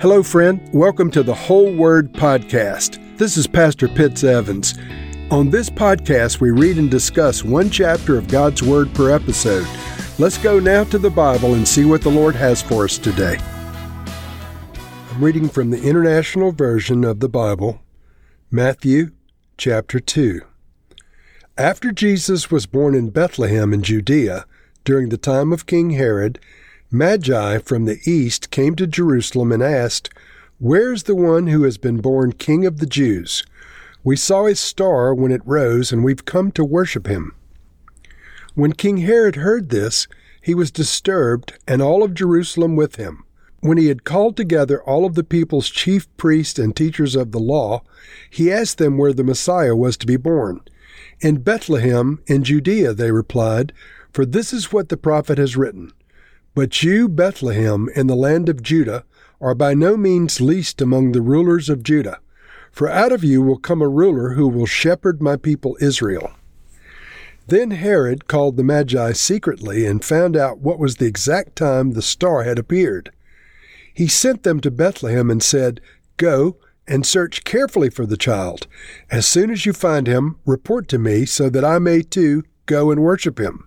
Hello, friend. Welcome to the Whole Word Podcast. This is Pastor Pitts Evans. On this podcast, we read and discuss one chapter of God's Word per episode. Let's go now to the Bible and see what the Lord has for us today. I'm reading from the International Version of the Bible, Matthew chapter 2. After Jesus was born in Bethlehem in Judea, during the time of King Herod, Magi from the east came to Jerusalem and asked, Where's the one who has been born King of the Jews? We saw his star when it rose, and we've come to worship him. When King Herod heard this, he was disturbed, and all of Jerusalem with him. When he had called together all of the people's chief priests and teachers of the law, he asked them where the Messiah was to be born. In Bethlehem, in Judea, they replied, for this is what the prophet has written But you, Bethlehem, in the land of Judah, are by no means least among the rulers of Judah, for out of you will come a ruler who will shepherd my people Israel. Then Herod called the Magi secretly and found out what was the exact time the star had appeared. He sent them to Bethlehem and said, Go and search carefully for the child. As soon as you find him, report to me, so that I may too go and worship him.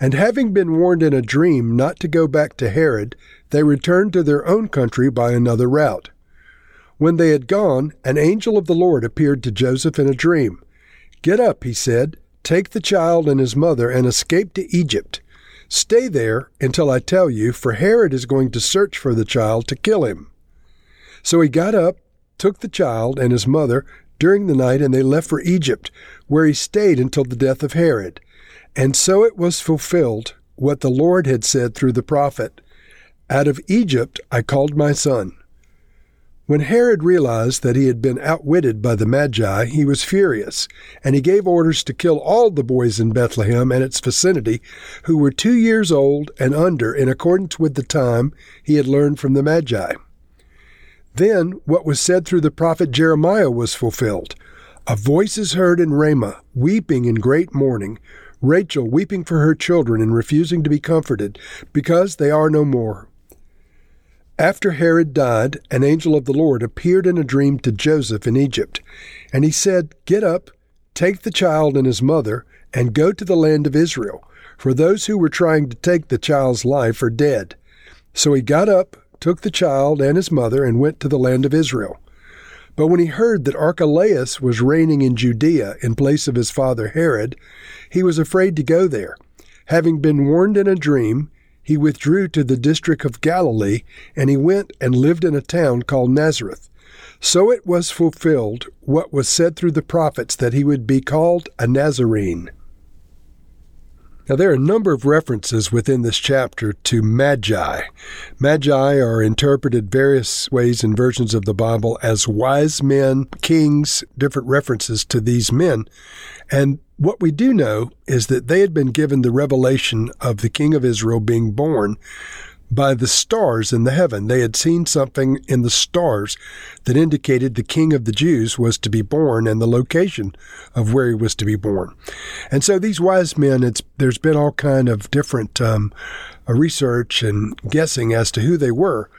And having been warned in a dream not to go back to Herod, they returned to their own country by another route. When they had gone, an angel of the Lord appeared to Joseph in a dream. Get up, he said, take the child and his mother and escape to Egypt. Stay there until I tell you, for Herod is going to search for the child to kill him. So he got up took the child and his mother during the night, and they left for Egypt, where he stayed until the death of Herod. And so it was fulfilled what the Lord had said through the prophet Out of Egypt I called my son. When Herod realized that he had been outwitted by the Magi, he was furious, and he gave orders to kill all the boys in Bethlehem and its vicinity who were two years old and under in accordance with the time he had learned from the Magi. Then what was said through the prophet Jeremiah was fulfilled. A voice is heard in Ramah, weeping in great mourning, Rachel weeping for her children and refusing to be comforted, because they are no more. After Herod died, an angel of the Lord appeared in a dream to Joseph in Egypt, and he said, Get up, take the child and his mother, and go to the land of Israel, for those who were trying to take the child's life are dead. So he got up, took the child and his mother and went to the land of Israel. But when he heard that Archelaus was reigning in Judea in place of his father Herod, he was afraid to go there. Having been warned in a dream, he withdrew to the district of Galilee, and he went and lived in a town called Nazareth. So it was fulfilled what was said through the prophets that he would be called a Nazarene. Now, there are a number of references within this chapter to magi. Magi are interpreted various ways in versions of the Bible as wise men, kings, different references to these men. And what we do know is that they had been given the revelation of the King of Israel being born by the stars in the heaven. They had seen something in the stars that indicated the king of the Jews was to be born and the location of where he was to be born. And so these wise men, it's, there's been all kind of different um, uh, research and guessing as to who they were.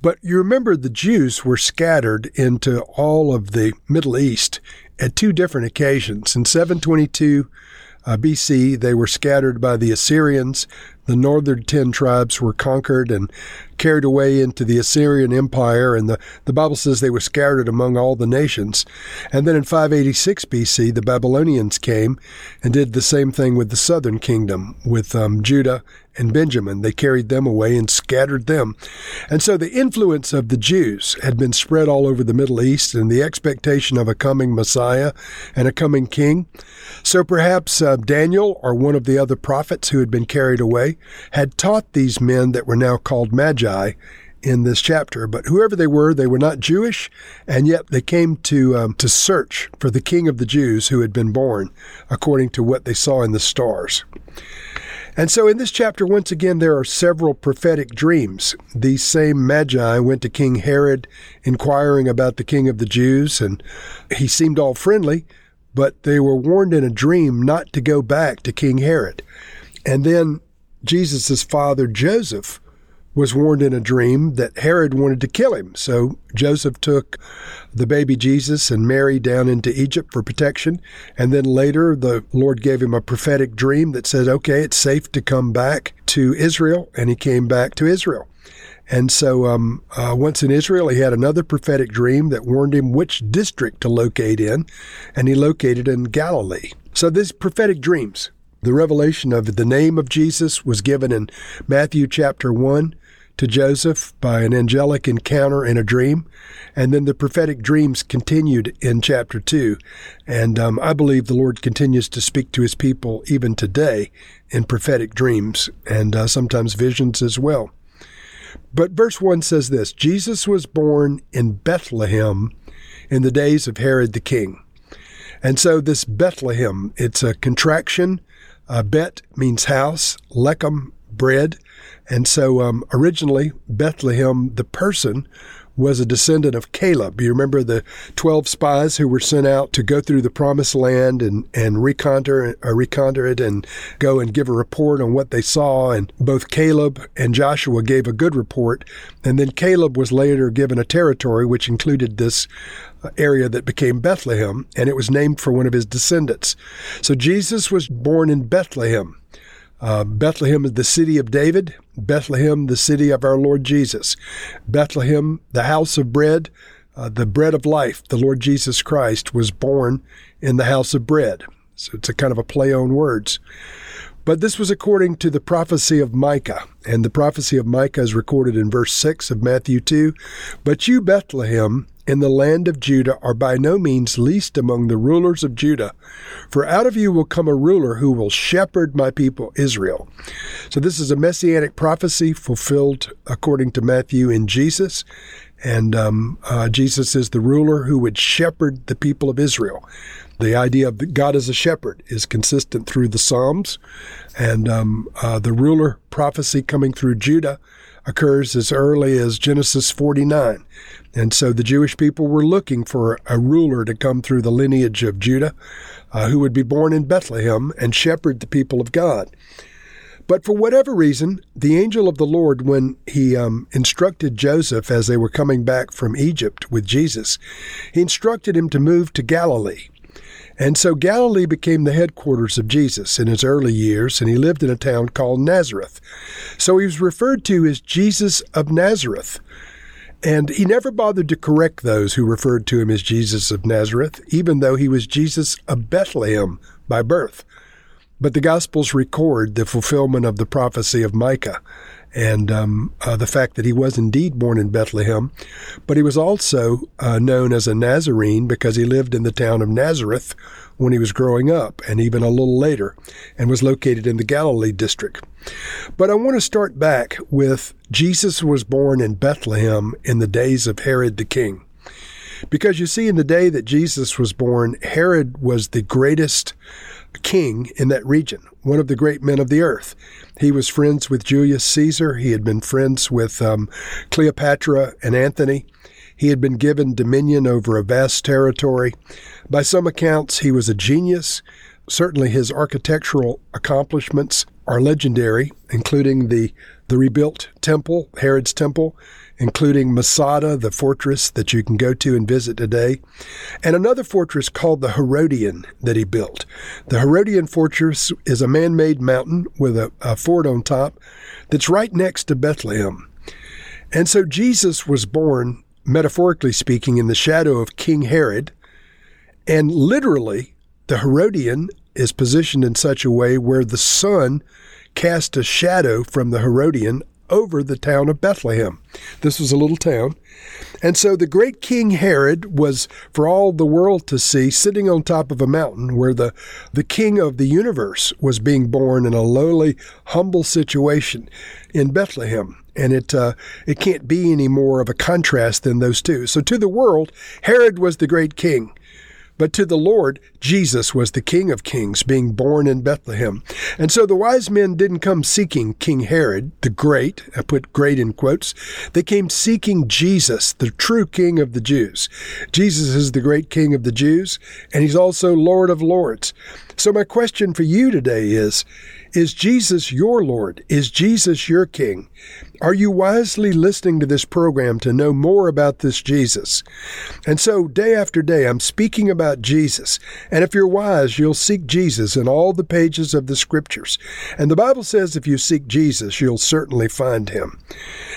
But you remember the Jews were scattered into all of the Middle East at two different occasions. In 722 uh, BC, they were scattered by the Assyrians. The northern ten tribes were conquered and carried away into the Assyrian Empire, and the, the Bible says they were scattered among all the nations. And then in 586 BC, the Babylonians came and did the same thing with the southern kingdom, with um, Judah and Benjamin. They carried them away and scattered them. And so the influence of the Jews had been spread all over the Middle East and the expectation of a coming Messiah and a coming king. So perhaps uh, Daniel or one of the other prophets who had been carried away had taught these men that were now called Magi in this chapter, but whoever they were, they were not Jewish, and yet they came to um, to search for the King of the Jews who had been born, according to what they saw in the stars. And so in this chapter, once again, there are several prophetic dreams. These same magi went to King Herod inquiring about the King of the Jews, and he seemed all friendly, but they were warned in a dream not to go back to King Herod. And then Jesus' father, Joseph, was warned in a dream that Herod wanted to kill him. So Joseph took the baby Jesus and Mary down into Egypt for protection. And then later, the Lord gave him a prophetic dream that said, okay, it's safe to come back to Israel. And he came back to Israel. And so, um, uh, once in Israel, he had another prophetic dream that warned him which district to locate in, and he located in Galilee. So, these prophetic dreams, the revelation of the name of Jesus was given in Matthew chapter 1 to Joseph by an angelic encounter in a dream. And then the prophetic dreams continued in chapter 2. And um, I believe the Lord continues to speak to his people even today in prophetic dreams and uh, sometimes visions as well. But verse 1 says this Jesus was born in Bethlehem in the days of Herod the king. And so this Bethlehem, it's a contraction. Uh, Bet means house, Lechem, bread. And so um, originally, Bethlehem, the person, was a descendant of Caleb. You remember the 12 spies who were sent out to go through the promised land and, and reconnoiter, uh, reconnoiter it and go and give a report on what they saw. And both Caleb and Joshua gave a good report. And then Caleb was later given a territory which included this uh, area that became Bethlehem, and it was named for one of his descendants. So Jesus was born in Bethlehem. Uh, Bethlehem is the city of David. Bethlehem, the city of our Lord Jesus. Bethlehem, the house of bread, uh, the bread of life. The Lord Jesus Christ was born in the house of bread. So it's a kind of a play on words. But this was according to the prophecy of Micah. And the prophecy of Micah is recorded in verse 6 of Matthew 2. But you, Bethlehem, in the land of Judah are by no means least among the rulers of Judah, for out of you will come a ruler who will shepherd my people Israel. So this is a messianic prophecy fulfilled according to Matthew in Jesus. And um, uh, Jesus is the ruler who would shepherd the people of Israel. The idea of God as a shepherd is consistent through the Psalms, and um, uh, the ruler prophecy coming through Judah occurs as early as Genesis 49. And so the Jewish people were looking for a ruler to come through the lineage of Judah uh, who would be born in Bethlehem and shepherd the people of God. But for whatever reason, the angel of the Lord, when he um, instructed Joseph as they were coming back from Egypt with Jesus, he instructed him to move to Galilee. And so Galilee became the headquarters of Jesus in his early years, and he lived in a town called Nazareth. So he was referred to as Jesus of Nazareth. And he never bothered to correct those who referred to him as Jesus of Nazareth, even though he was Jesus of Bethlehem by birth. But the Gospels record the fulfillment of the prophecy of Micah and um, uh, the fact that he was indeed born in Bethlehem. But he was also uh, known as a Nazarene because he lived in the town of Nazareth when he was growing up, and even a little later, and was located in the Galilee district. But I want to start back with Jesus was born in Bethlehem in the days of Herod the king. Because you see, in the day that Jesus was born, Herod was the greatest king in that region, one of the great men of the earth. He was friends with Julius Caesar. He had been friends with um, Cleopatra and Antony. He had been given dominion over a vast territory. By some accounts, he was a genius. Certainly, his architectural accomplishments are legendary, including the, the rebuilt temple, Herod's temple, including Masada, the fortress that you can go to and visit today, and another fortress called the Herodian that he built. The Herodian fortress is a man made mountain with a, a fort on top that's right next to Bethlehem. And so Jesus was born, metaphorically speaking, in the shadow of King Herod, and literally, the Herodian is positioned in such a way where the sun cast a shadow from the Herodian over the town of Bethlehem. This was a little town. And so the great King Herod was, for all the world to see, sitting on top of a mountain where the, the king of the universe was being born in a lowly, humble situation in Bethlehem. and it uh, it can't be any more of a contrast than those two. So to the world, Herod was the great king. But to the Lord, Jesus was the King of Kings, being born in Bethlehem. And so the wise men didn't come seeking King Herod, the great, I put great in quotes. They came seeking Jesus, the true King of the Jews. Jesus is the great King of the Jews, and he's also Lord of Lords. So my question for you today is, is Jesus your Lord? Is Jesus your King? Are you wisely listening to this program to know more about this Jesus? And so, day after day, I'm speaking about Jesus. And if you're wise, you'll seek Jesus in all the pages of the Scriptures. And the Bible says if you seek Jesus, you'll certainly find him.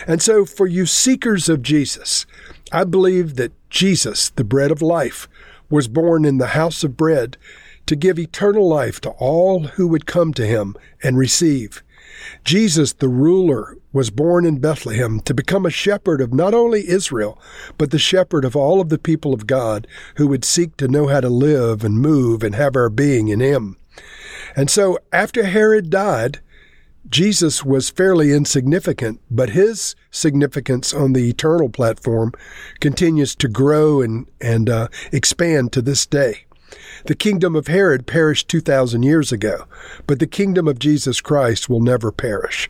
And so, for you seekers of Jesus, I believe that Jesus, the bread of life, was born in the house of bread to give eternal life to all who would come to him and receive. Jesus, the ruler, was born in Bethlehem to become a shepherd of not only Israel, but the shepherd of all of the people of God who would seek to know how to live and move and have our being in him. And so after Herod died, Jesus was fairly insignificant, but his significance on the eternal platform continues to grow and, and uh, expand to this day. The kingdom of Herod perished 2,000 years ago, but the kingdom of Jesus Christ will never perish.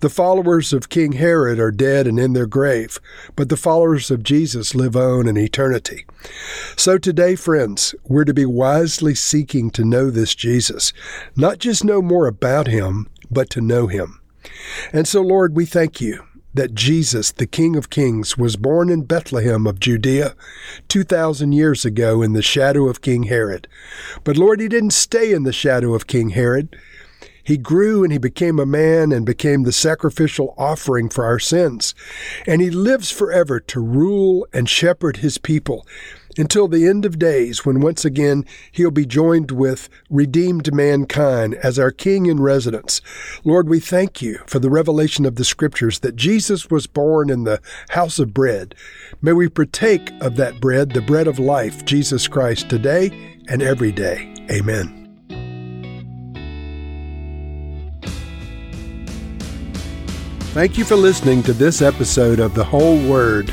The followers of King Herod are dead and in their grave, but the followers of Jesus live on in eternity. So today, friends, we're to be wisely seeking to know this Jesus, not just know more about him, but to know him. And so, Lord, we thank you that Jesus, the King of Kings, was born in Bethlehem of Judea 2,000 years ago in the shadow of King Herod. But Lord, he didn't stay in the shadow of King Herod. He grew and he became a man and became the sacrificial offering for our sins. And he lives forever to rule and shepherd his people until the end of days, when once again he'll be joined with redeemed mankind as our King in residence. Lord, we thank you for the revelation of the Scriptures that Jesus was born in the house of bread. May we partake of that bread, the bread of life, Jesus Christ, today and every day. Amen. Thank you for listening to this episode of The Whole Word.